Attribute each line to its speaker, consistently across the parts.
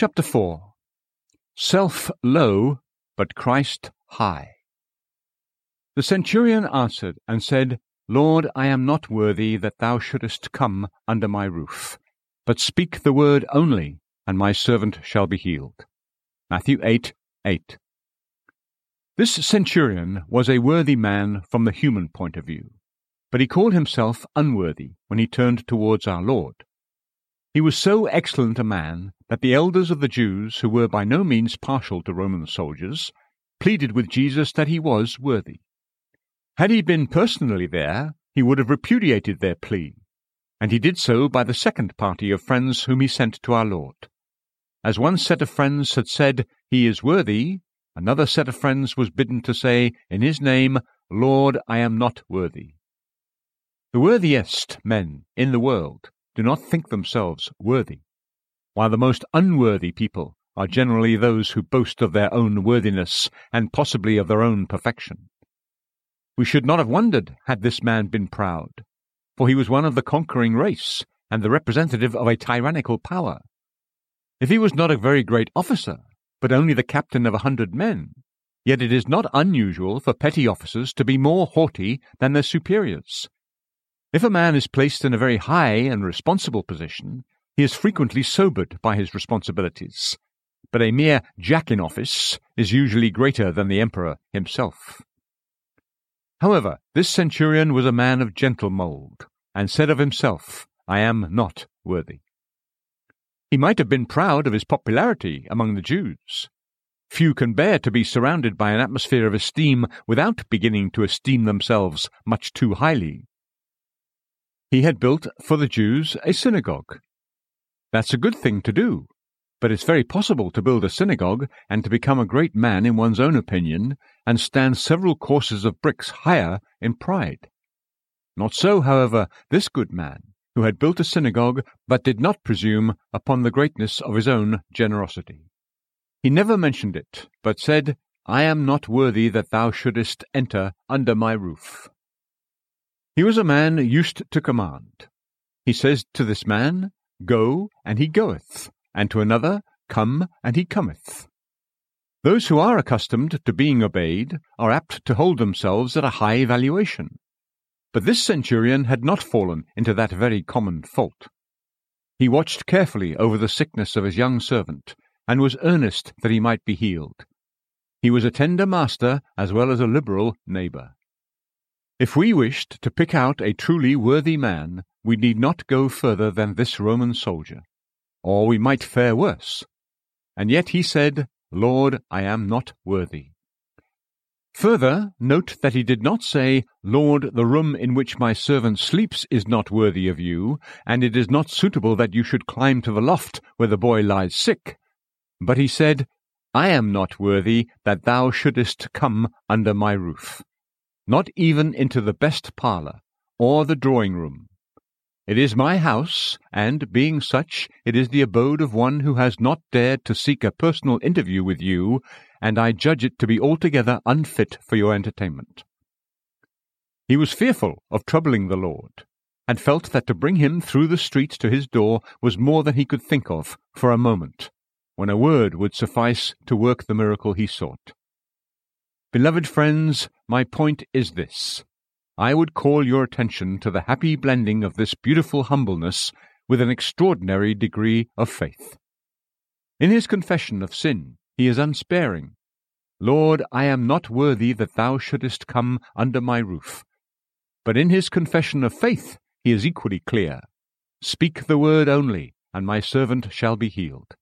Speaker 1: Chapter 4 Self low, but Christ high. The centurion answered and said, Lord, I am not worthy that thou shouldest come under my roof, but speak the word only, and my servant shall be healed. Matthew 8 8. This centurion was a worthy man from the human point of view, but he called himself unworthy when he turned towards our Lord. He was so excellent a man that the elders of the Jews, who were by no means partial to Roman soldiers, pleaded with Jesus that he was worthy. Had he been personally there, he would have repudiated their plea, and he did so by the second party of friends whom he sent to our Lord. As one set of friends had said, He is worthy, another set of friends was bidden to say, in his name, Lord, I am not worthy. The worthiest men in the world do not think themselves worthy, while the most unworthy people are generally those who boast of their own worthiness and possibly of their own perfection. We should not have wondered had this man been proud, for he was one of the conquering race and the representative of a tyrannical power. If he was not a very great officer, but only the captain of a hundred men, yet it is not unusual for petty officers to be more haughty than their superiors. If a man is placed in a very high and responsible position, he is frequently sobered by his responsibilities, but a mere jack in office is usually greater than the emperor himself. However, this centurion was a man of gentle mould, and said of himself, I am not worthy. He might have been proud of his popularity among the Jews. Few can bear to be surrounded by an atmosphere of esteem without beginning to esteem themselves much too highly. He had built for the Jews a synagogue. That's a good thing to do, but it's very possible to build a synagogue and to become a great man in one's own opinion and stand several courses of bricks higher in pride. Not so, however, this good man who had built a synagogue, but did not presume upon the greatness of his own generosity. He never mentioned it, but said, I am not worthy that thou shouldest enter under my roof. He was a man used to command. He says to this man, Go, and he goeth, and to another, Come, and he cometh. Those who are accustomed to being obeyed are apt to hold themselves at a high valuation. But this centurion had not fallen into that very common fault. He watched carefully over the sickness of his young servant, and was earnest that he might be healed. He was a tender master as well as a liberal neighbour. If we wished to pick out a truly worthy man, we need not go further than this Roman soldier, or we might fare worse. And yet he said, Lord, I am not worthy. Further, note that he did not say, Lord, the room in which my servant sleeps is not worthy of you, and it is not suitable that you should climb to the loft where the boy lies sick. But he said, I am not worthy that thou shouldest come under my roof, not even into the best parlour, or the drawing room. It is my house, and, being such, it is the abode of one who has not dared to seek a personal interview with you and I judge it to be altogether unfit for your entertainment. He was fearful of troubling the Lord, and felt that to bring him through the street to his door was more than he could think of for a moment, when a word would suffice to work the miracle he sought. Beloved friends, my point is this. I would call your attention to the happy blending of this beautiful humbleness with an extraordinary degree of faith. In his confession of sin, he is unsparing. Lord, I am not worthy that thou shouldest come under my roof. But in his confession of faith he is equally clear. Speak the word only, and my servant shall be healed.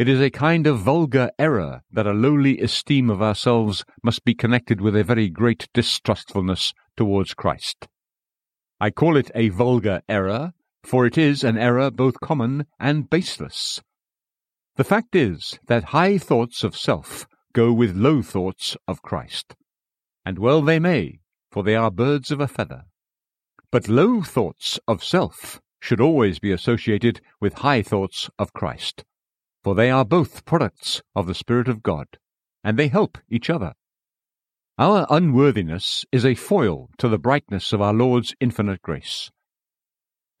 Speaker 1: It is a kind of vulgar error that a lowly esteem of ourselves must be connected with a very great distrustfulness towards Christ. I call it a vulgar error, for it is an error both common and baseless. The fact is that high thoughts of self go with low thoughts of Christ. And well they may, for they are birds of a feather. But low thoughts of self should always be associated with high thoughts of Christ, for they are both products of the Spirit of God, and they help each other. Our unworthiness is a foil to the brightness of our Lord's infinite grace.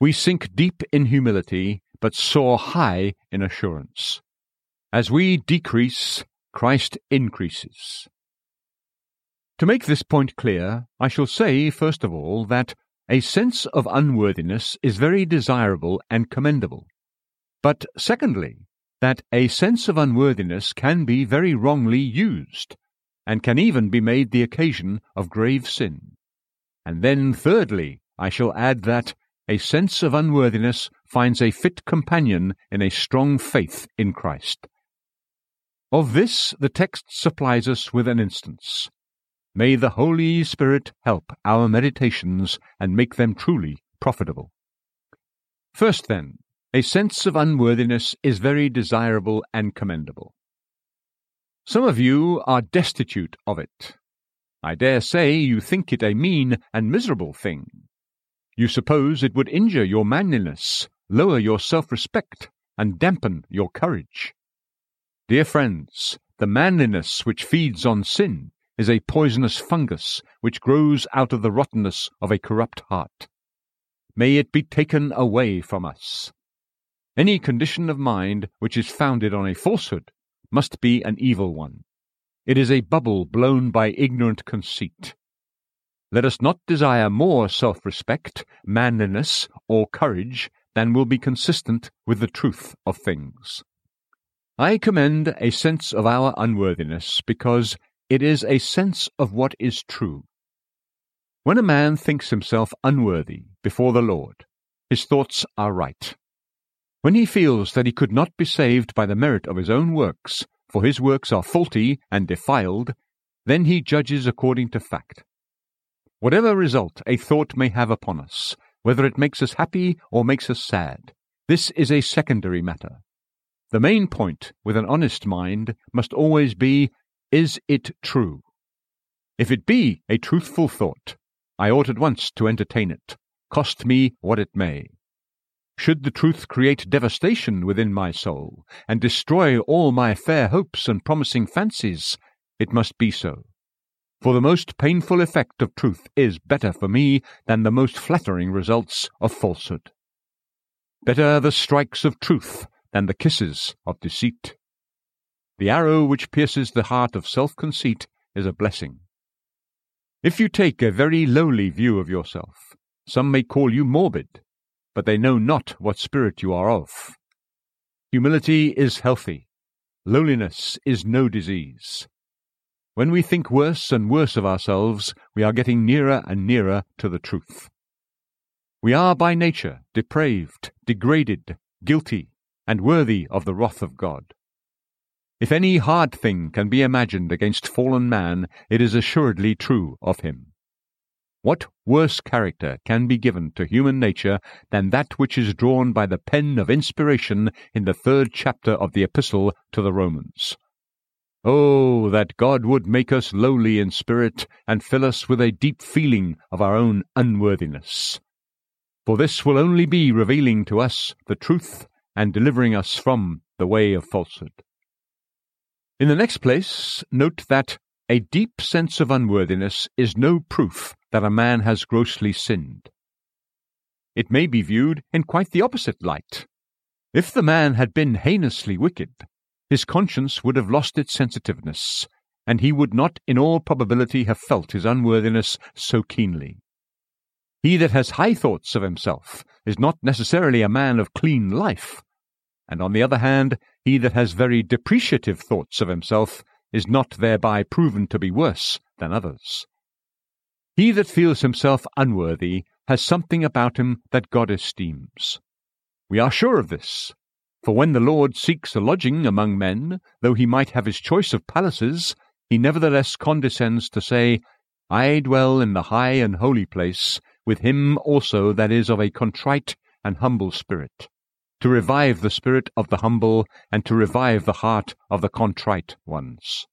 Speaker 1: We sink deep in humility but soar high in assurance. As we decrease, Christ increases. To make this point clear, I shall say, first of all, that a sense of unworthiness is very desirable and commendable. But secondly, that a sense of unworthiness can be very wrongly used, and can even be made the occasion of grave sin. And then, thirdly, I shall add that a sense of unworthiness finds a fit companion in a strong faith in Christ. Of this the text supplies us with an instance. May the Holy Spirit help our meditations and make them truly profitable. First, then, a sense of unworthiness is very desirable and commendable. Some of you are destitute of it. I dare say you think it a mean and miserable thing. You suppose it would injure your manliness, lower your self respect, and dampen your courage. Dear friends, the manliness which feeds on sin is a poisonous fungus which grows out of the rottenness of a corrupt heart. May it be taken away from us. Any condition of mind which is founded on a falsehood must be an evil one. It is a bubble blown by ignorant conceit. Let us not desire more self respect, manliness, or courage than will be consistent with the truth of things. I commend a sense of our unworthiness because it is a sense of what is true. When a man thinks himself unworthy before the Lord, his thoughts are right. When he feels that he could not be saved by the merit of his own works, for his works are faulty and defiled, then he judges according to fact. Whatever result a thought may have upon us, whether it makes us happy or makes us sad, this is a secondary matter. The main point with an honest mind must always be is it true? If it be a truthful thought, I ought at once to entertain it, cost me what it may. Should the truth create devastation within my soul, and destroy all my fair hopes and promising fancies, it must be so. For the most painful effect of truth is better for me than the most flattering results of falsehood. Better the strikes of truth than the kisses of deceit. The arrow which pierces the heart of self conceit is a blessing. If you take a very lowly view of yourself, some may call you morbid, but they know not what spirit you are of. Humility is healthy. Lowliness is no disease. When we think worse and worse of ourselves, we are getting nearer and nearer to the truth. We are by nature depraved, degraded, guilty, and worthy of the wrath of God. If any hard thing can be imagined against fallen man, it is assuredly true of him. What worse character can be given to human nature than that which is drawn by the pen of inspiration in the third chapter of the Epistle to the Romans? Oh, that God would make us lowly in spirit and fill us with a deep feeling of our own unworthiness. For this will only be revealing to us the truth and delivering us from the way of falsehood. In the next place, note that a deep sense of unworthiness is no proof that a man has grossly sinned. It may be viewed in quite the opposite light. If the man had been heinously wicked, his conscience would have lost its sensitiveness, and he would not in all probability have felt his unworthiness so keenly. He that has high thoughts of himself is not necessarily a man of clean life, and on the other hand, he that has very depreciative thoughts of himself is not thereby proven to be worse than others. He that feels himself unworthy has something about him that God esteems. We are sure of this, for when the Lord seeks a lodging among men, though he might have his choice of palaces, he nevertheless condescends to say, I dwell in the high and holy place, with him also that is of a contrite and humble spirit to revive the spirit of the humble, and to revive the heart of the contrite ones.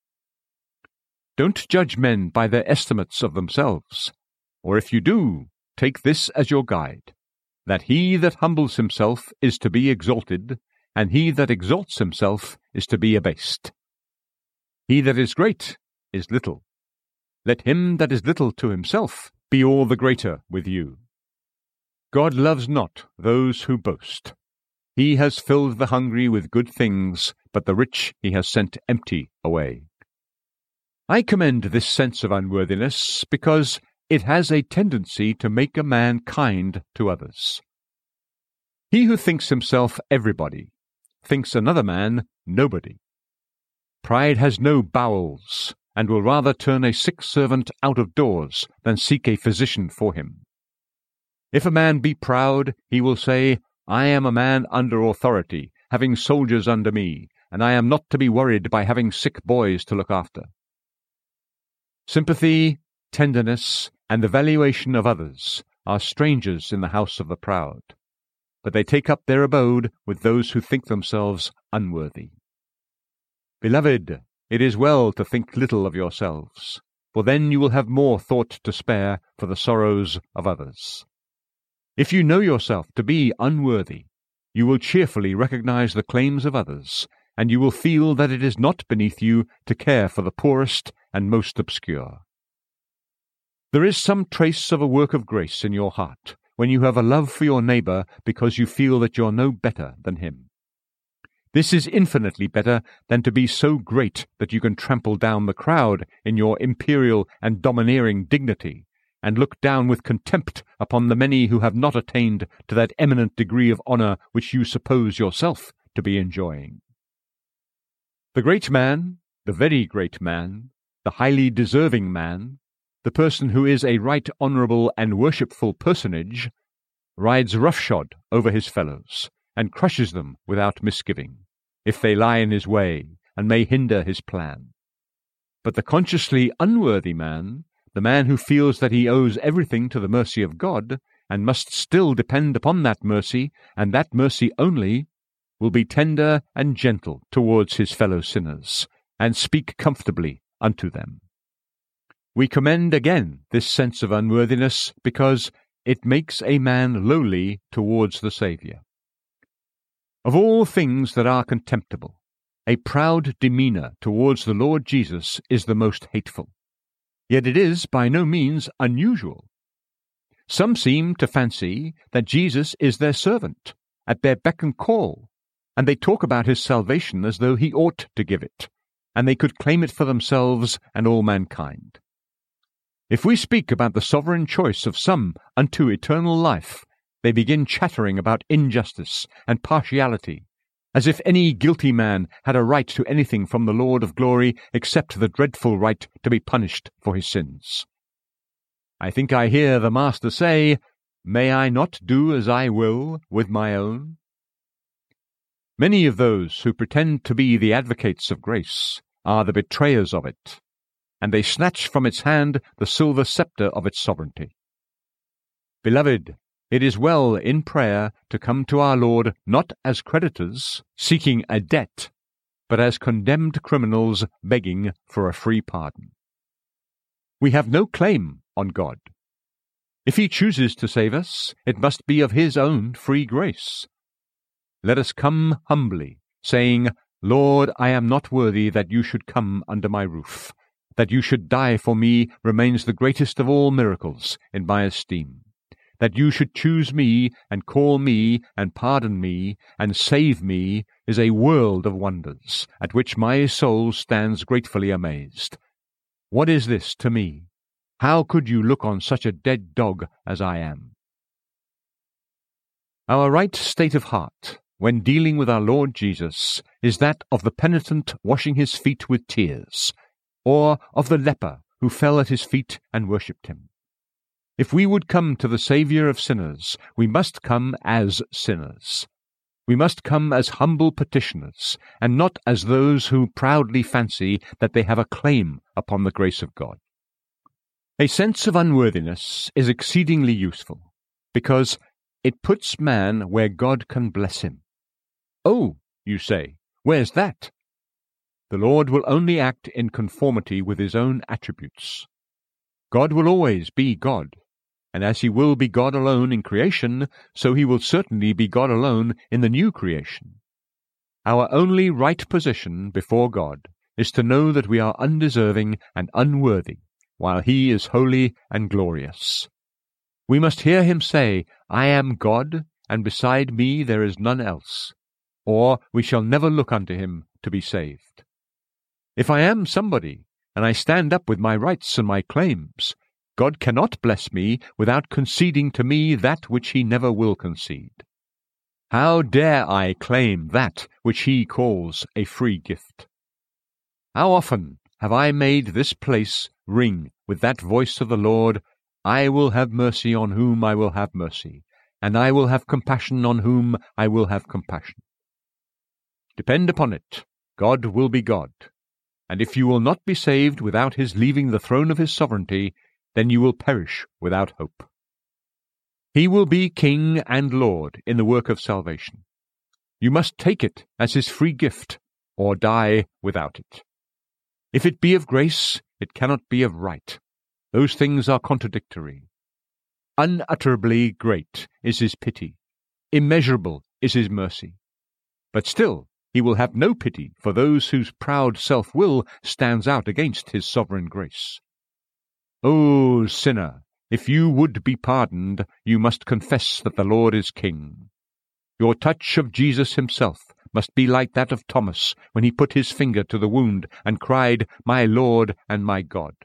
Speaker 1: Don't judge men by their estimates of themselves, or if you do, take this as your guide that he that humbles himself is to be exalted, and he that exalts himself is to be abased. He that is great is little. Let him that is little to himself be all the greater with you. God loves not those who boast, He has filled the hungry with good things, but the rich he has sent empty away. I commend this sense of unworthiness because it has a tendency to make a man kind to others. He who thinks himself everybody thinks another man nobody. Pride has no bowels, and will rather turn a sick servant out of doors than seek a physician for him. If a man be proud, he will say, I am a man under authority, having soldiers under me, and I am not to be worried by having sick boys to look after. Sympathy, tenderness, and the valuation of others are strangers in the house of the proud, but they take up their abode with those who think themselves unworthy. Beloved, it is well to think little of yourselves, for then you will have more thought to spare for the sorrows of others. If you know yourself to be unworthy, you will cheerfully recognize the claims of others, and you will feel that it is not beneath you to care for the poorest and most obscure. There is some trace of a work of grace in your heart when you have a love for your neighbour because you feel that you're no better than him. This is infinitely better than to be so great that you can trample down the crowd in your imperial and domineering dignity, and look down with contempt upon the many who have not attained to that eminent degree of honour which you suppose yourself to be enjoying. The great man, the very great man, the highly deserving man, the person who is a right honourable and worshipful personage rides roughshod over his fellows, and crushes them without misgiving, if they lie in his way and may hinder his plan. But the consciously unworthy man, the man who feels that he owes everything to the mercy of God, and must still depend upon that mercy, and that mercy only, will be tender and gentle towards his fellow sinners, and speak comfortably unto them. We commend again this sense of unworthiness because it makes a man lowly towards the Saviour. Of all things that are contemptible, a proud demeanour towards the Lord Jesus is the most hateful. Yet it is by no means unusual. Some seem to fancy that Jesus is their servant, at their beck and call, and they talk about his salvation as though he ought to give it, and they could claim it for themselves and all mankind. If we speak about the sovereign choice of some unto eternal life, they begin chattering about injustice and partiality, as if any guilty man had a right to anything from the Lord of glory except the dreadful right to be punished for his sins. I think I hear the Master say, May I not do as I will with my own? Many of those who pretend to be the advocates of grace are the betrayers of it and they snatch from its hand the silver sceptre of its sovereignty. Beloved, it is well in prayer to come to our Lord not as creditors seeking a debt, but as condemned criminals begging for a free pardon. We have no claim on God. If He chooses to save us, it must be of His own free grace. Let us come humbly, saying, Lord, I am not worthy that you should come under my roof that you should die for me remains the greatest of all miracles in my esteem. That you should choose me and call me and pardon me and save me is a world of wonders, at which my soul stands gratefully amazed. What is this to me? How could you look on such a dead dog as I am? Our right state of heart, when dealing with our Lord Jesus, is that of the penitent washing his feet with tears, or of the leper who fell at his feet and worshipped him. If we would come to the Saviour of sinners, we must come as sinners. We must come as humble petitioners, and not as those who proudly fancy that they have a claim upon the grace of God. A sense of unworthiness is exceedingly useful, because it puts man where God can bless him. Oh, you say, where's that? The Lord will only act in conformity with his own attributes. God will always be God, and as he will be God alone in creation, so he will certainly be God alone in the new creation. Our only right position before God is to know that we are undeserving and unworthy, while he is holy and glorious. We must hear him say, I am God, and beside me there is none else, or we shall never look unto him to be saved. If I am somebody, and I stand up with my rights and my claims, God cannot bless me without conceding to me that which he never will concede. How dare I claim that which he calls a free gift? How often have I made this place ring with that voice of the Lord, I will have mercy on whom I will have mercy, and I will have compassion on whom I will have compassion. Depend upon it, God will be God, and if you will not be saved without his leaving the throne of his sovereignty, then you will perish without hope. He will be King and Lord in the work of salvation. You must take it as his free gift, or die without it. If it be of grace, it cannot be of right. Those things are contradictory. Unutterably great is his pity, immeasurable is his mercy. But still, he will have no pity for those whose proud self will stands out against his sovereign grace. O sinner, if you would be pardoned, you must confess that the Lord is King. Your touch of Jesus himself must be like that of Thomas when he put his finger to the wound and cried, My Lord and my God.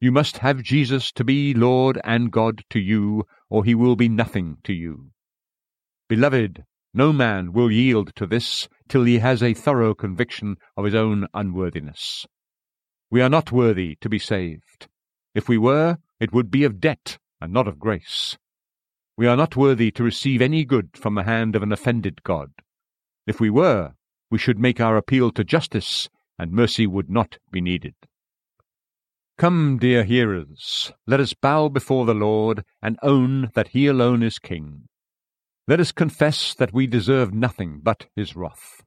Speaker 1: You must have Jesus to be Lord and God to you, or he will be nothing to you. Beloved, no man will yield to this till he has a thorough conviction of his own unworthiness. We are not worthy to be saved. If we were, it would be of debt and not of grace. We are not worthy to receive any good from the hand of an offended God. If we were, we should make our appeal to justice, and mercy would not be needed. Come, dear hearers, let us bow before the Lord and own that He alone is King. Let us confess that we deserve nothing but His wrath.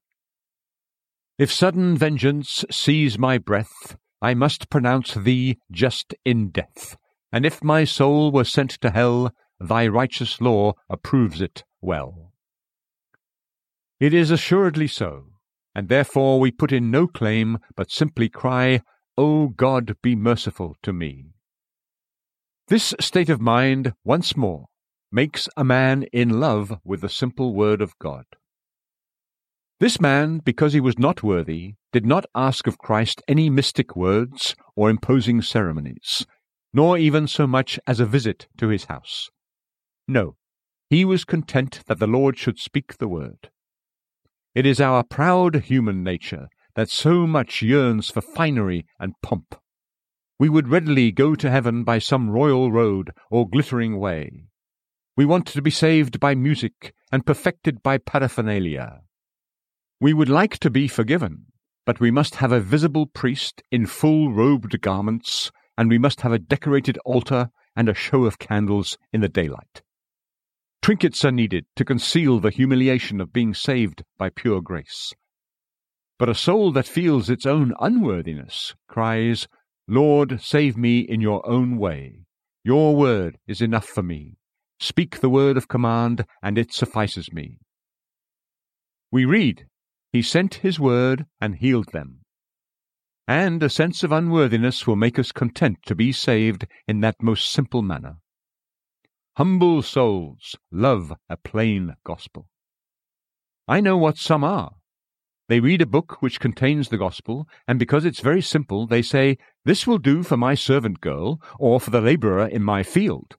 Speaker 1: If sudden vengeance seize my breath, I must pronounce Thee just in death. And if my soul were sent to hell, Thy righteous law approves it well. It is assuredly so, and therefore we put in no claim, but simply cry, O God, be merciful to me. This state of mind, once more, makes a man in love with the simple word of God. This man, because he was not worthy, did not ask of Christ any mystic words or imposing ceremonies, nor even so much as a visit to his house. No, he was content that the Lord should speak the word. It is our proud human nature that so much yearns for finery and pomp. We would readily go to heaven by some royal road or glittering way. We want to be saved by music and perfected by paraphernalia. We would like to be forgiven, but we must have a visible priest in full robed garments, and we must have a decorated altar and a show of candles in the daylight. Trinkets are needed to conceal the humiliation of being saved by pure grace. But a soul that feels its own unworthiness cries, Lord, save me in your own way. Your word is enough for me. Speak the word of command, and it suffices me. We read, He sent His word and healed them. And a sense of unworthiness will make us content to be saved in that most simple manner. Humble souls love a plain gospel. I know what some are. They read a book which contains the gospel, and because it's very simple, they say, This will do for my servant girl, or for the labourer in my field.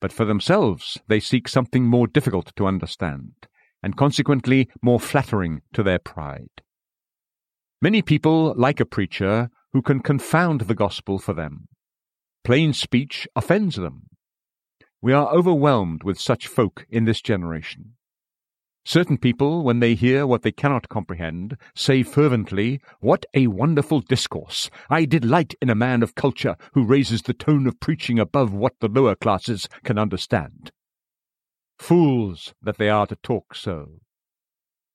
Speaker 1: But for themselves, they seek something more difficult to understand, and consequently more flattering to their pride. Many people like a preacher who can confound the gospel for them. Plain speech offends them, we are overwhelmed with such folk in this generation. Certain people, when they hear what they cannot comprehend, say fervently, What a wonderful discourse! I delight in a man of culture who raises the tone of preaching above what the lower classes can understand. Fools that they are to talk so.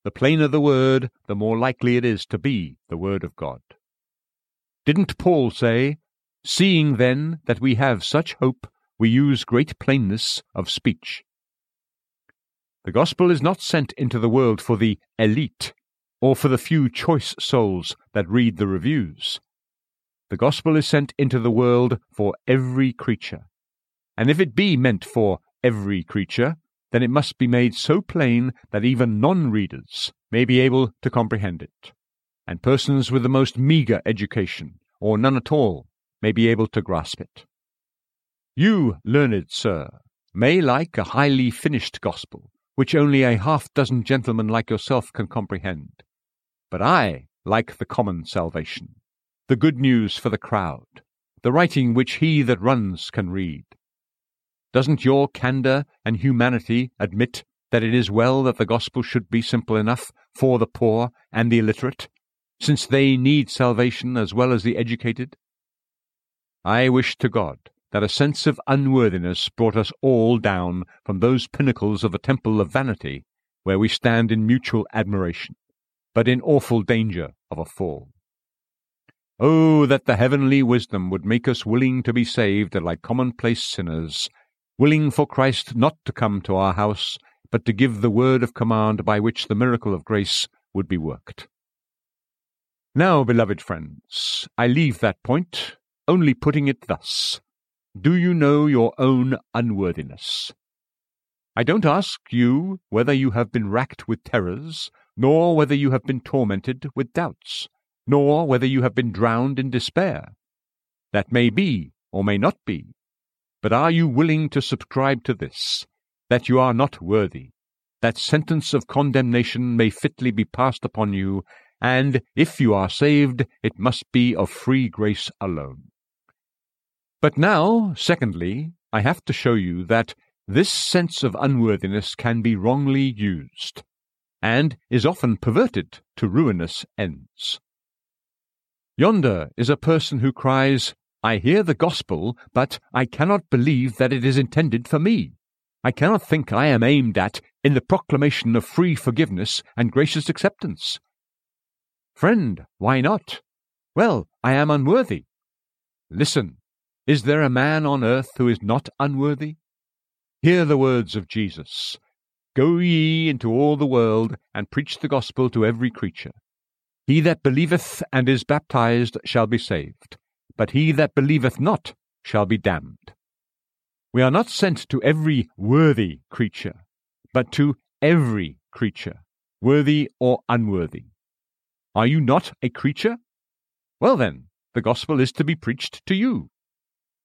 Speaker 1: The plainer the word, the more likely it is to be the word of God. Didn't Paul say, Seeing then that we have such hope, we use great plainness of speech. The gospel is not sent into the world for the elite or for the few choice souls that read the reviews. The gospel is sent into the world for every creature. And if it be meant for every creature, then it must be made so plain that even non readers may be able to comprehend it, and persons with the most meagre education, or none at all, may be able to grasp it. You, learned sir, may like a highly finished gospel, which only a half dozen gentlemen like yourself can comprehend. But I like the common salvation, the good news for the crowd, the writing which he that runs can read. Doesn't your candour and humanity admit that it is well that the gospel should be simple enough for the poor and the illiterate, since they need salvation as well as the educated? I wish to God that a sense of unworthiness brought us all down from those pinnacles of the temple of vanity where we stand in mutual admiration, but in awful danger of a fall. Oh, that the heavenly wisdom would make us willing to be saved like commonplace sinners, willing for Christ not to come to our house, but to give the word of command by which the miracle of grace would be worked. Now, beloved friends, I leave that point, only putting it thus do you know your own unworthiness? I don't ask you whether you have been racked with terrors, nor whether you have been tormented with doubts, nor whether you have been drowned in despair. That may be, or may not be. But are you willing to subscribe to this, that you are not worthy, that sentence of condemnation may fitly be passed upon you, and if you are saved, it must be of free grace alone? But now, secondly, I have to show you that this sense of unworthiness can be wrongly used, and is often perverted to ruinous ends. Yonder is a person who cries, I hear the gospel, but I cannot believe that it is intended for me. I cannot think I am aimed at in the proclamation of free forgiveness and gracious acceptance. Friend, why not? Well, I am unworthy. Listen, is there a man on earth who is not unworthy? Hear the words of Jesus Go ye into all the world, and preach the gospel to every creature. He that believeth and is baptized shall be saved, but he that believeth not shall be damned. We are not sent to every worthy creature, but to every creature, worthy or unworthy. Are you not a creature? Well, then, the gospel is to be preached to you.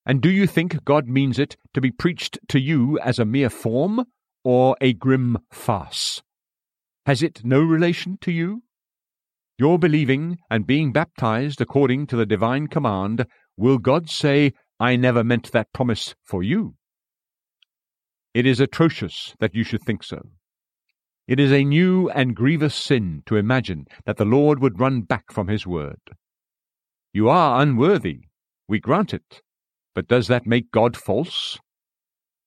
Speaker 1: And do you think God means it to be preached to you as a mere form or a grim farce? Has it no relation to you? Your believing and being baptized according to the divine command, will God say, I never meant that promise for you? It is atrocious that you should think so. It is a new and grievous sin to imagine that the Lord would run back from his word. You are unworthy, we grant it, but does that make God false?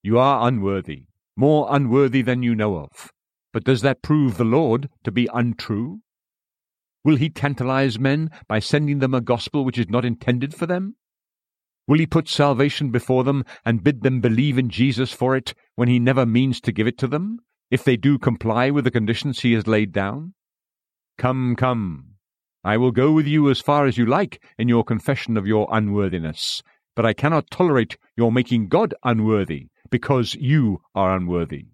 Speaker 1: You are unworthy, more unworthy than you know of. But does that prove the Lord to be untrue? Will he tantalize men by sending them a gospel which is not intended for them? Will he put salvation before them and bid them believe in Jesus for it when he never means to give it to them, if they do comply with the conditions he has laid down? Come, come. I will go with you as far as you like in your confession of your unworthiness, but I cannot tolerate your making God unworthy, because you are unworthy.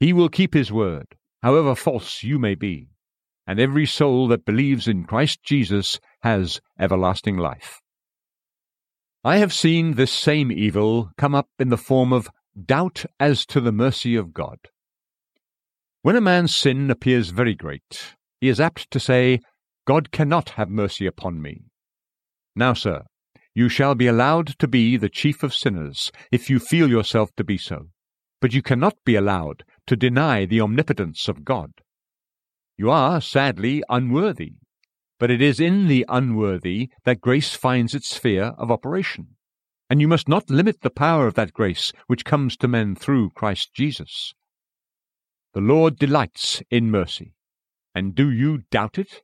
Speaker 1: He will keep his word, however false you may be, and every soul that believes in Christ Jesus has everlasting life. I have seen this same evil come up in the form of doubt as to the mercy of God. When a man's sin appears very great, he is apt to say, God cannot have mercy upon me. Now, sir, you shall be allowed to be the chief of sinners, if you feel yourself to be so, but you cannot be allowed to deny the omnipotence of God. You are, sadly, unworthy, but it is in the unworthy that grace finds its sphere of operation, and you must not limit the power of that grace which comes to men through Christ Jesus. The Lord delights in mercy, and do you doubt it?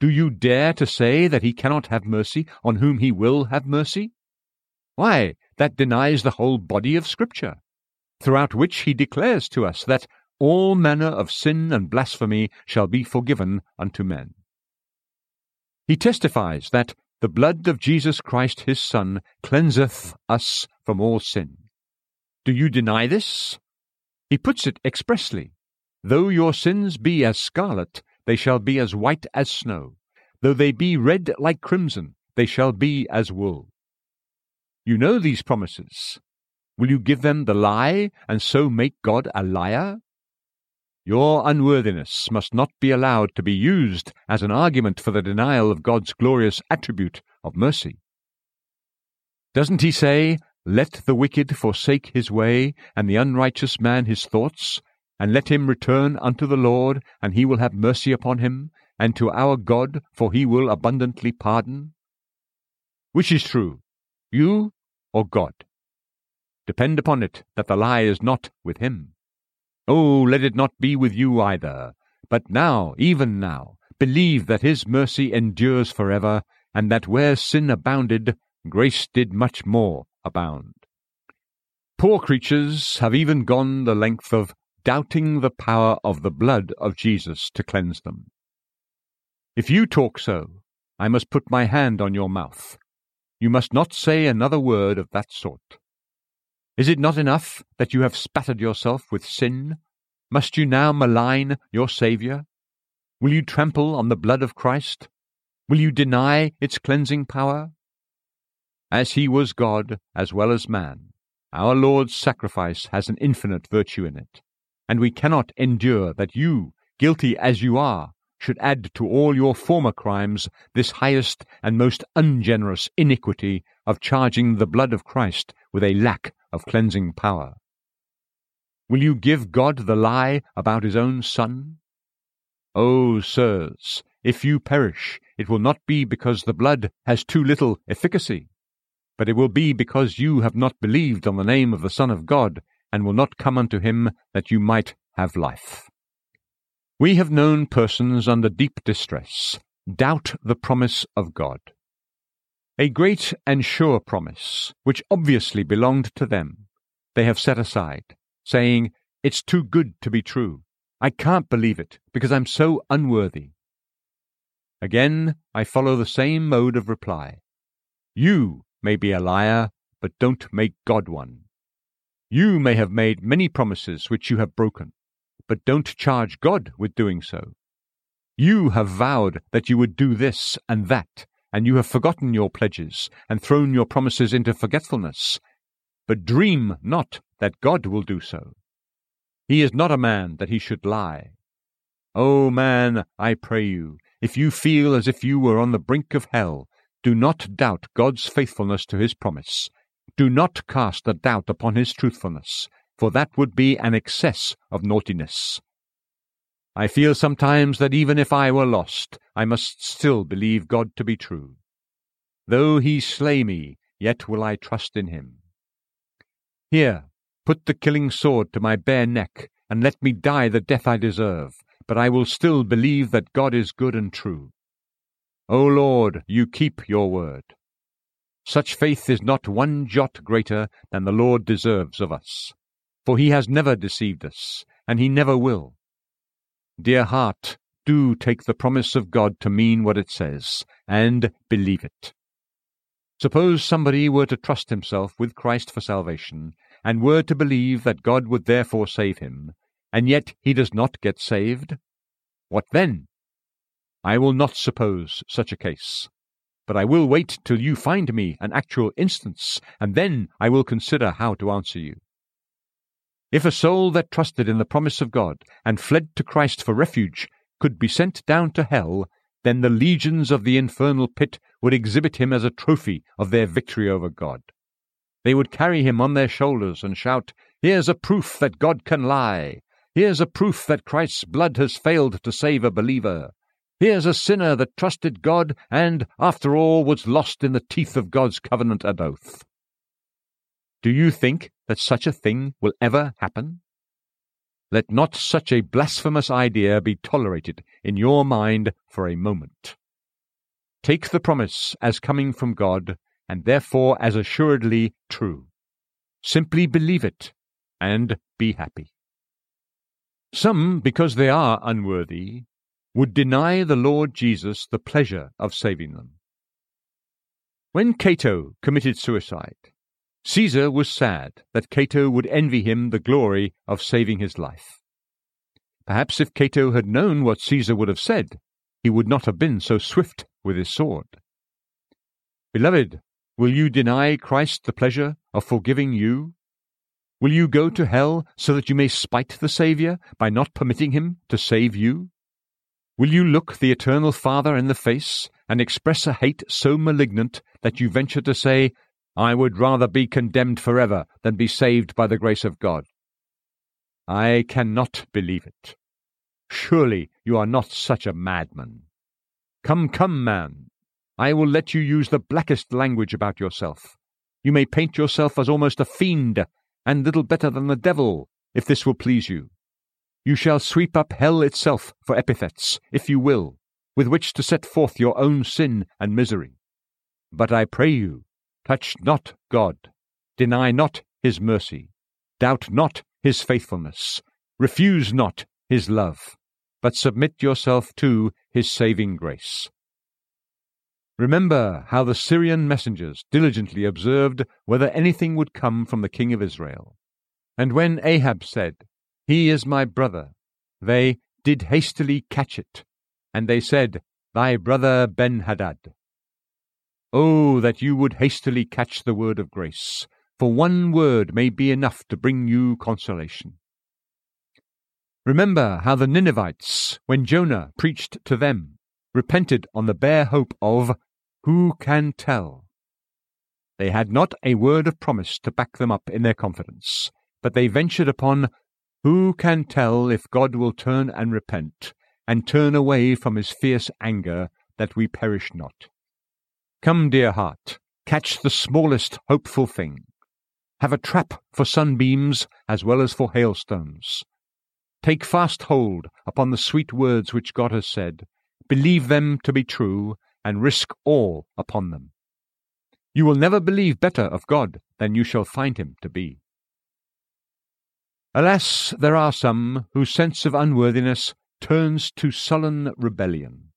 Speaker 1: Do you dare to say that he cannot have mercy on whom he will have mercy? Why, that denies the whole body of Scripture, throughout which he declares to us that all manner of sin and blasphemy shall be forgiven unto men. He testifies that the blood of Jesus Christ his Son cleanseth us from all sin. Do you deny this? He puts it expressly Though your sins be as scarlet, they shall be as white as snow. Though they be red like crimson, they shall be as wool. You know these promises. Will you give them the lie, and so make God a liar? Your unworthiness must not be allowed to be used as an argument for the denial of God's glorious attribute of mercy. Doesn't he say, Let the wicked forsake his way, and the unrighteous man his thoughts, and let him return unto the Lord, and he will have mercy upon him, and to our God, for he will abundantly pardon? Which is true, you or God? Depend upon it that the lie is not with him. Oh, let it not be with you either. But now, even now, believe that his mercy endures forever, and that where sin abounded, grace did much more abound. Poor creatures have even gone the length of doubting the power of the blood of Jesus to cleanse them. If you talk so, I must put my hand on your mouth. You must not say another word of that sort. Is it not enough that you have spattered yourself with sin? Must you now malign your Saviour? Will you trample on the blood of Christ? Will you deny its cleansing power? As he was God as well as man, our Lord's sacrifice has an infinite virtue in it, and we cannot endure that you, guilty as you are, should add to all your former crimes this highest and most ungenerous iniquity of charging the blood of Christ with a lack of cleansing power? Will you give God the lie about his own Son? Oh, sirs, if you perish, it will not be because the blood has too little efficacy, but it will be because you have not believed on the name of the Son of God, and will not come unto him that you might have life. We have known persons under deep distress doubt the promise of God a great and sure promise, which obviously belonged to them, they have set aside, saying, It's too good to be true. I can't believe it, because I'm so unworthy. Again, I follow the same mode of reply. You may be a liar, but don't make God one. You may have made many promises which you have broken, but don't charge God with doing so. You have vowed that you would do this and that, and you have forgotten your pledges, and thrown your promises into forgetfulness. But dream not that God will do so. He is not a man that he should lie. O oh, man, I pray you, if you feel as if you were on the brink of hell, do not doubt God's faithfulness to his promise. Do not cast a doubt upon his truthfulness, for that would be an excess of naughtiness. I feel sometimes that even if I were lost, I must still believe God to be true. Though he slay me, yet will I trust in him. Here, put the killing sword to my bare neck, and let me die the death I deserve, but I will still believe that God is good and true. O Lord, you keep your word. Such faith is not one jot greater than the Lord deserves of us, for he has never deceived us, and he never will. Dear heart, do take the promise of God to mean what it says, and believe it. Suppose somebody were to trust himself with Christ for salvation, and were to believe that God would therefore save him, and yet he does not get saved? What then? I will not suppose such a case, but I will wait till you find me an actual instance, and then I will consider how to answer you. If a soul that trusted in the promise of God and fled to Christ for refuge could be sent down to hell, then the legions of the infernal pit would exhibit him as a trophy of their victory over God. They would carry him on their shoulders and shout, Here's a proof that God can lie. Here's a proof that Christ's blood has failed to save a believer. Here's a sinner that trusted God and, after all, was lost in the teeth of God's covenant and oath. Do you think that such a thing will ever happen? Let not such a blasphemous idea be tolerated in your mind for a moment. Take the promise as coming from God, and therefore as assuredly true. Simply believe it, and be happy. Some, because they are unworthy, would deny the Lord Jesus the pleasure of saving them. When Cato committed suicide, Caesar was sad that Cato would envy him the glory of saving his life. Perhaps if Cato had known what Caesar would have said, he would not have been so swift with his sword. Beloved, will you deny Christ the pleasure of forgiving you? Will you go to hell so that you may spite the Saviour by not permitting him to save you? Will you look the eternal Father in the face and express a hate so malignant that you venture to say, I would rather be condemned forever than be saved by the grace of God. I cannot believe it. Surely you are not such a madman. Come, come, man. I will let you use the blackest language about yourself. You may paint yourself as almost a fiend, and little better than the devil, if this will please you. You shall sweep up hell itself for epithets, if you will, with which to set forth your own sin and misery. But I pray you, Touch not God, deny not his mercy, doubt not his faithfulness, refuse not his love, but submit yourself to his saving grace. Remember how the Syrian messengers diligently observed whether anything would come from the king of Israel. And when Ahab said, He is my brother, they did hastily catch it, and they said, Thy brother Benhadad. Oh, that you would hastily catch the word of grace, for one word may be enough to bring you consolation. Remember how the Ninevites, when Jonah preached to them, repented on the bare hope of who can tell? They had not a word of promise to back them up in their confidence, but they ventured upon who can tell if God will turn and repent, and turn away from his fierce anger, that we perish not. Come, dear heart, catch the smallest hopeful thing. Have a trap for sunbeams as well as for hailstones. Take fast hold upon the sweet words which God has said, believe them to be true, and risk all upon them. You will never believe better of God than you shall find him to be. Alas, there are some whose sense of unworthiness turns to sullen rebellion.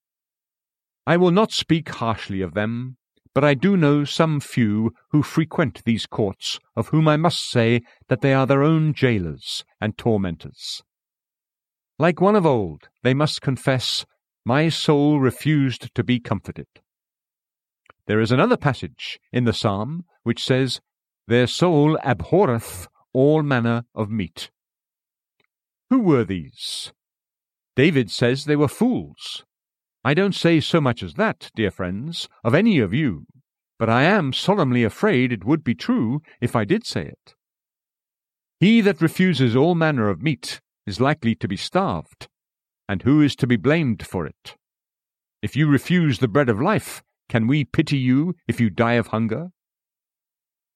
Speaker 1: I will not speak harshly of them, but I do know some few who frequent these courts, of whom I must say that they are their own jailers and tormentors. Like one of old, they must confess, My soul refused to be comforted. There is another passage in the psalm which says, Their soul abhorreth all manner of meat. Who were these? David says they were fools. I don't say so much as that, dear friends, of any of you, but I am solemnly afraid it would be true if I did say it. He that refuses all manner of meat is likely to be starved, and who is to be blamed for it? If you refuse the bread of life, can we pity you if you die of hunger?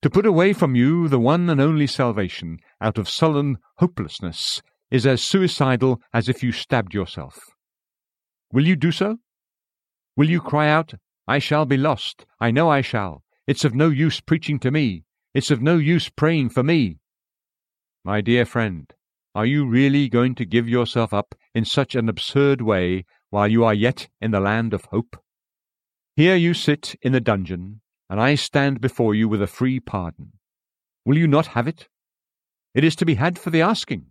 Speaker 1: To put away from you the one and only salvation out of sullen hopelessness is as suicidal as if you stabbed yourself. Will you do so? Will you cry out, I shall be lost, I know I shall. It's of no use preaching to me. It's of no use praying for me. My dear friend, are you really going to give yourself up in such an absurd way while you are yet in the land of hope? Here you sit in the dungeon, and I stand before you with a free pardon. Will you not have it? It is to be had for the asking.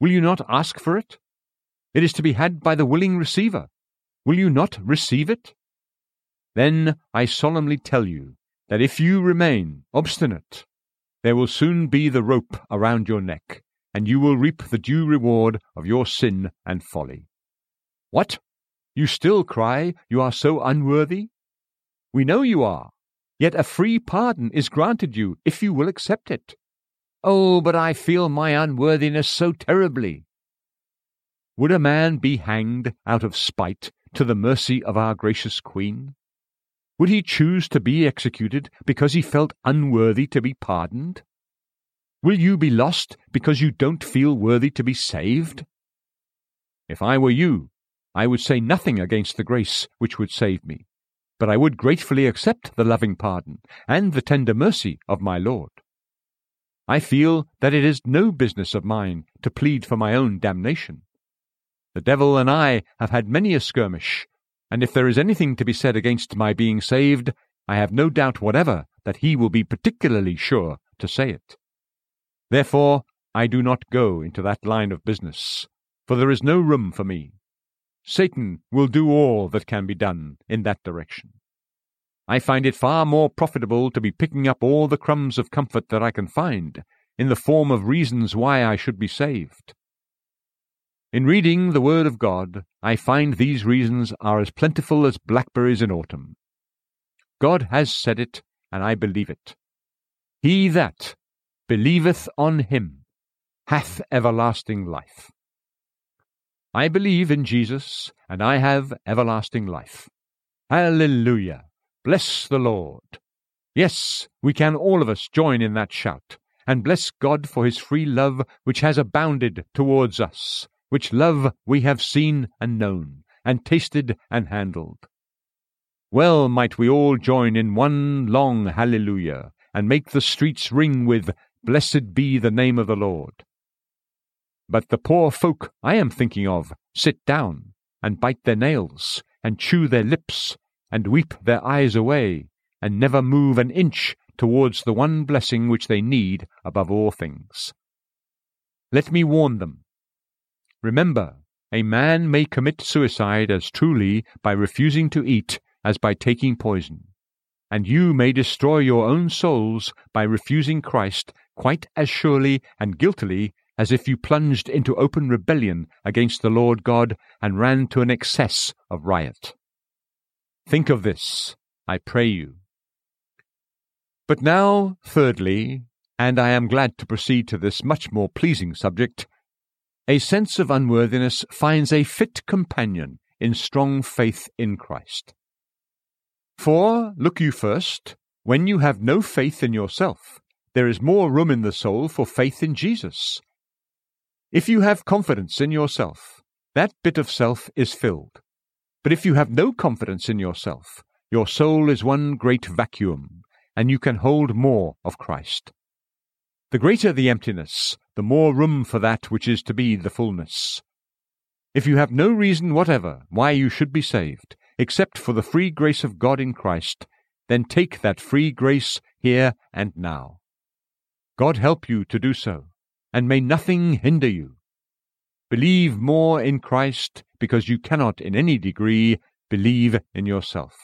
Speaker 1: Will you not ask for it? It is to be had by the willing receiver. Will you not receive it? Then I solemnly tell you that if you remain obstinate, there will soon be the rope around your neck, and you will reap the due reward of your sin and folly. What? You still cry you are so unworthy? We know you are, yet a free pardon is granted you if you will accept it. Oh, but I feel my unworthiness so terribly. Would a man be hanged out of spite to the mercy of our gracious Queen? Would he choose to be executed because he felt unworthy to be pardoned? Will you be lost because you don't feel worthy to be saved? If I were you, I would say nothing against the grace which would save me, but I would gratefully accept the loving pardon and the tender mercy of my Lord. I feel that it is no business of mine to plead for my own damnation. The devil and I have had many a skirmish, and if there is anything to be said against my being saved, I have no doubt whatever that he will be particularly sure to say it. Therefore, I do not go into that line of business, for there is no room for me. Satan will do all that can be done in that direction. I find it far more profitable to be picking up all the crumbs of comfort that I can find, in the form of reasons why I should be saved. In reading the Word of God, I find these reasons are as plentiful as blackberries in autumn. God has said it, and I believe it. He that believeth on him hath everlasting life. I believe in Jesus, and I have everlasting life. Hallelujah! Bless the Lord! Yes, we can all of us join in that shout, and bless God for his free love which has abounded towards us, which love we have seen and known, and tasted and handled. Well might we all join in one long hallelujah, and make the streets ring with Blessed be the name of the Lord. But the poor folk I am thinking of sit down, and bite their nails, and chew their lips, and weep their eyes away, and never move an inch towards the one blessing which they need above all things. Let me warn them. Remember, a man may commit suicide as truly by refusing to eat as by taking poison, and you may destroy your own souls by refusing Christ quite as surely and guiltily as if you plunged into open rebellion against the Lord God and ran to an excess of riot. Think of this, I pray you. But now, thirdly, and I am glad to proceed to this much more pleasing subject, a sense of unworthiness finds a fit companion in strong faith in Christ. For, look you first, when you have no faith in yourself, there is more room in the soul for faith in Jesus, if you have confidence in yourself, that bit of self is filled. But if you have no confidence in yourself, your soul is one great vacuum, and you can hold more of Christ. The greater the emptiness, the more room for that which is to be the fullness. If you have no reason whatever why you should be saved, except for the free grace of God in Christ, then take that free grace here and now. God help you to do so and may nothing hinder you. Believe more in Christ, because you cannot in any degree believe in yourself.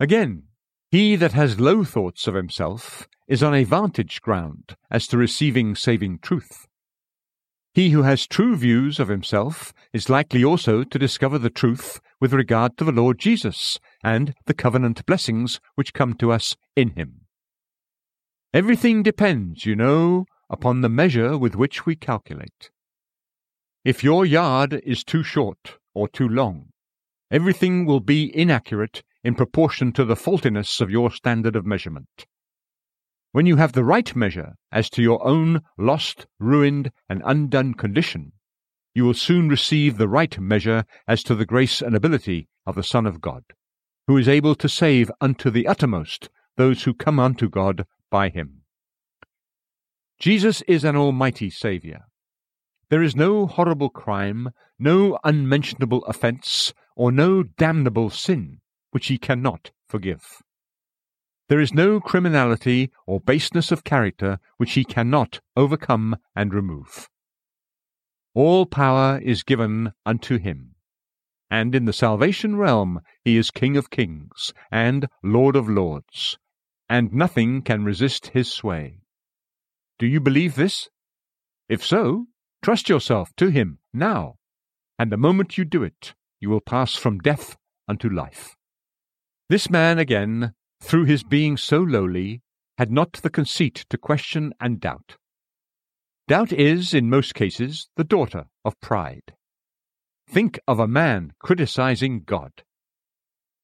Speaker 1: Again, he that has low thoughts of himself is on a vantage ground as to receiving saving truth. He who has true views of himself is likely also to discover the truth with regard to the Lord Jesus and the covenant blessings which come to us in him. Everything depends, you know, upon the measure with which we calculate. If your yard is too short or too long, everything will be inaccurate in proportion to the faultiness of your standard of measurement. When you have the right measure as to your own lost, ruined, and undone condition, you will soon receive the right measure as to the grace and ability of the Son of God, who is able to save unto the uttermost those who come unto God by him. Jesus is an almighty Saviour. There is no horrible crime, no unmentionable offence, or no damnable sin which he cannot forgive. There is no criminality or baseness of character which he cannot overcome and remove. All power is given unto him, and in the salvation realm he is King of kings and Lord of lords, and nothing can resist his sway. Do you believe this? If so, trust yourself to Him now, and the moment you do it, you will pass from death unto life. This man, again, through his being so lowly, had not the conceit to question and doubt. Doubt is, in most cases, the daughter of pride. Think of a man criticizing God.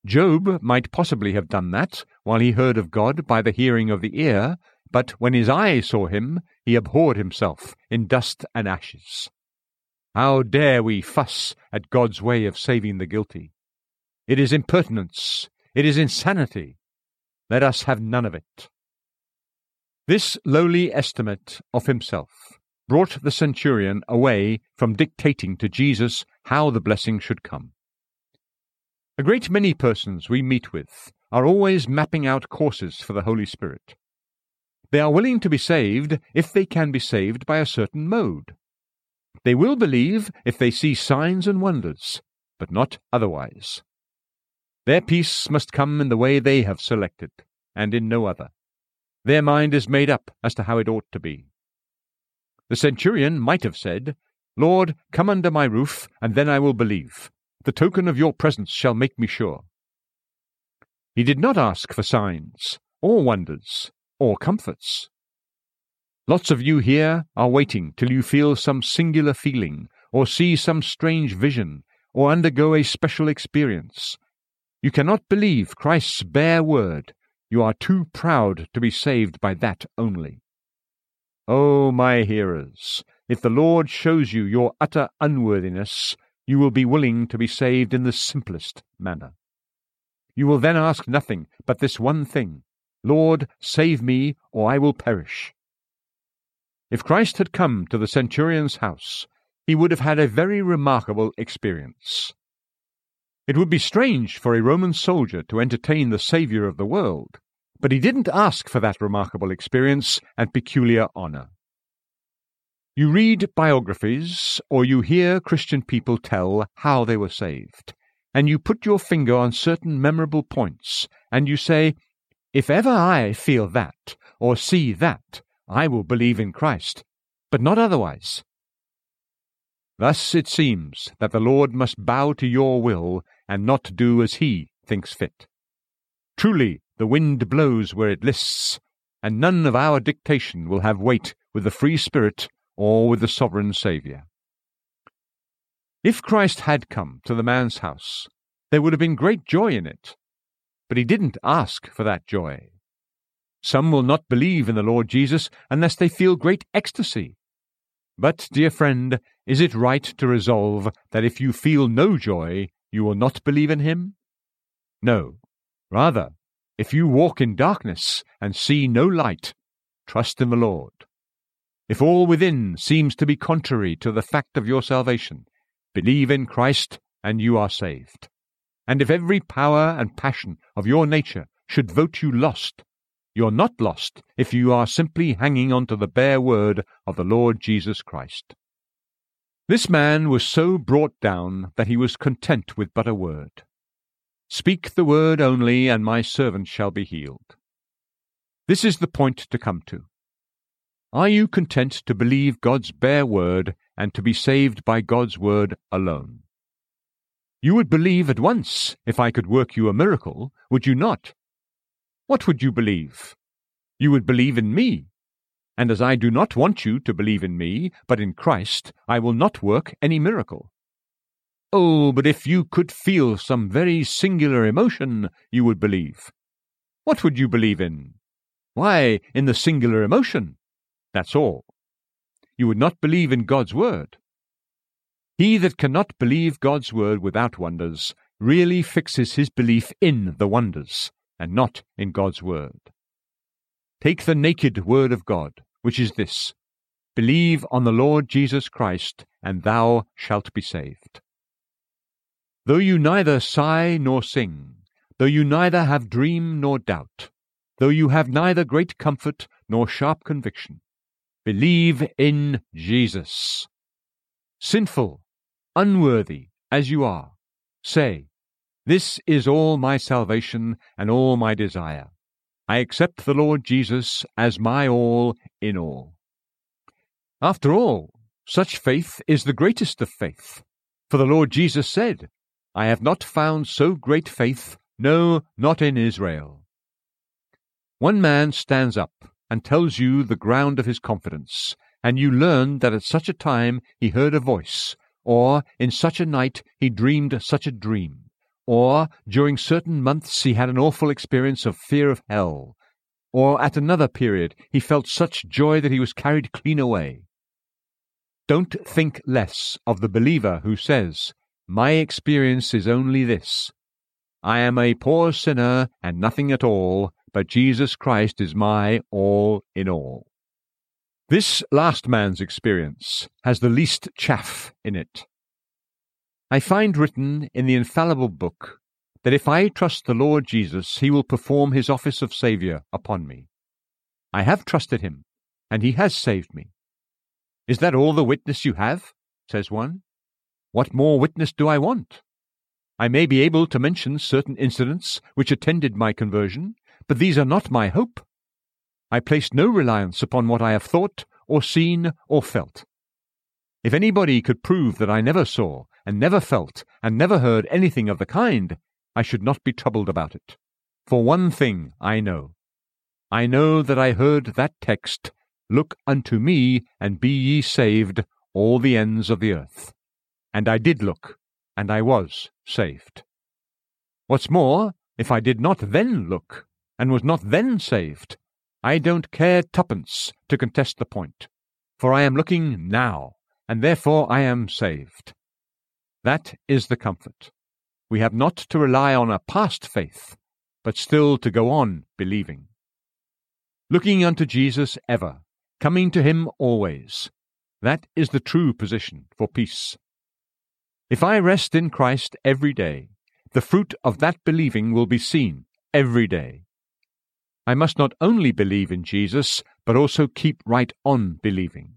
Speaker 1: Job might possibly have done that while he heard of God by the hearing of the ear but when his eye saw him, he abhorred himself in dust and ashes. How dare we fuss at God's way of saving the guilty? It is impertinence. It is insanity. Let us have none of it. This lowly estimate of himself brought the centurion away from dictating to Jesus how the blessing should come. A great many persons we meet with are always mapping out courses for the Holy Spirit. They are willing to be saved if they can be saved by a certain mode. They will believe if they see signs and wonders, but not otherwise. Their peace must come in the way they have selected, and in no other. Their mind is made up as to how it ought to be. The centurion might have said, Lord, come under my roof, and then I will believe. The token of your presence shall make me sure. He did not ask for signs, or wonders, or comforts. Lots of you here are waiting till you feel some singular feeling, or see some strange vision, or undergo a special experience. You cannot believe Christ's bare word. You are too proud to be saved by that only. O oh, my hearers, if the Lord shows you your utter unworthiness, you will be willing to be saved in the simplest manner. You will then ask nothing but this one thing Lord, save me, or I will perish. If Christ had come to the centurion's house, he would have had a very remarkable experience. It would be strange for a Roman soldier to entertain the Saviour of the world, but he didn't ask for that remarkable experience and peculiar honour. You read biographies or you hear Christian people tell how they were saved, and you put your finger on certain memorable points, and you say, If ever I feel that, or see that, I will believe in Christ, but not otherwise. Thus it seems that the Lord must bow to your will and not do as he thinks fit. Truly, the wind blows where it lists, and none of our dictation will have weight with the free spirit or with the sovereign Saviour. If Christ had come to the man's house, there would have been great joy in it. But he didn't ask for that joy. Some will not believe in the Lord Jesus unless they feel great ecstasy. But, dear friend, is it right to resolve that if you feel no joy, you will not believe in him? No. Rather, if you walk in darkness and see no light, trust in the Lord. If all within seems to be contrary to the fact of your salvation, believe in Christ and you are saved. And if every power and passion of your nature should vote you lost, you're not lost if you are simply hanging on to the bare word of the Lord Jesus Christ. This man was so brought down that he was content with but a word. Speak the word only, and my servant shall be healed. This is the point to come to. Are you content to believe God's bare word and to be saved by God's word alone? You would believe at once if I could work you a miracle, would you not? What would you believe? You would believe in me. And as I do not want you to believe in me, but in Christ, I will not work any miracle. Oh, but if you could feel some very singular emotion, you would believe. What would you believe in? Why, in the singular emotion. That's all. You would not believe in God's word. He that cannot believe God's word without wonders really fixes his belief in the wonders, and not in God's word. Take the naked word of God, which is this Believe on the Lord Jesus Christ, and thou shalt be saved. Though you neither sigh nor sing, though you neither have dream nor doubt, though you have neither great comfort nor sharp conviction, Believe in Jesus. Sinful, unworthy as you are, say, This is all my salvation and all my desire. I accept the Lord Jesus as my all in all. After all, such faith is the greatest of faith. For the Lord Jesus said, I have not found so great faith, no, not in Israel. One man stands up and tells you the ground of his confidence, and you learn that at such a time he heard a voice, or in such a night he dreamed such a dream, or during certain months he had an awful experience of fear of hell, or at another period he felt such joy that he was carried clean away. Don't think less of the believer who says, My experience is only this. I am a poor sinner and nothing at all, but Jesus Christ is my all in all. This last man's experience has the least chaff in it. I find written in the infallible book that if I trust the Lord Jesus, he will perform his office of Saviour upon me. I have trusted him, and he has saved me. Is that all the witness you have? says one. What more witness do I want? I may be able to mention certain incidents which attended my conversion, but these are not my hope. I place no reliance upon what I have thought, or seen, or felt. If anybody could prove that I never saw, and never felt, and never heard anything of the kind, I should not be troubled about it. For one thing I know. I know that I heard that text, Look unto me, and be ye saved, all the ends of the earth. And I did look, and I was saved. What's more, if I did not then look, and was not then saved, I don't care twopence to contest the point, for I am looking now, and therefore I am saved. That is the comfort. We have not to rely on a past faith, but still to go on believing. Looking unto Jesus ever, coming to him always. That is the true position for peace. If I rest in Christ every day, the fruit of that believing will be seen every day. I must not only believe in Jesus, but also keep right on believing.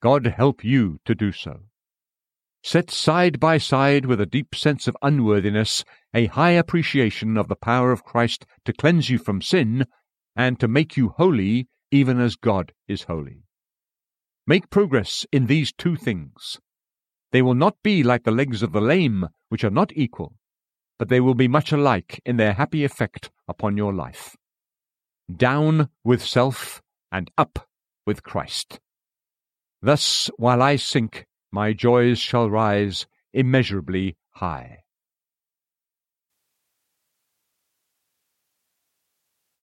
Speaker 1: God help you to do so. Set side by side with a deep sense of unworthiness a high appreciation of the power of Christ to cleanse you from sin and to make you holy even as God is holy. Make progress in these two things. They will not be like the legs of the lame, which are not equal, but they will be much alike in their happy effect upon your life. Down with self and up with Christ. Thus, while I sink, my joys shall rise immeasurably high.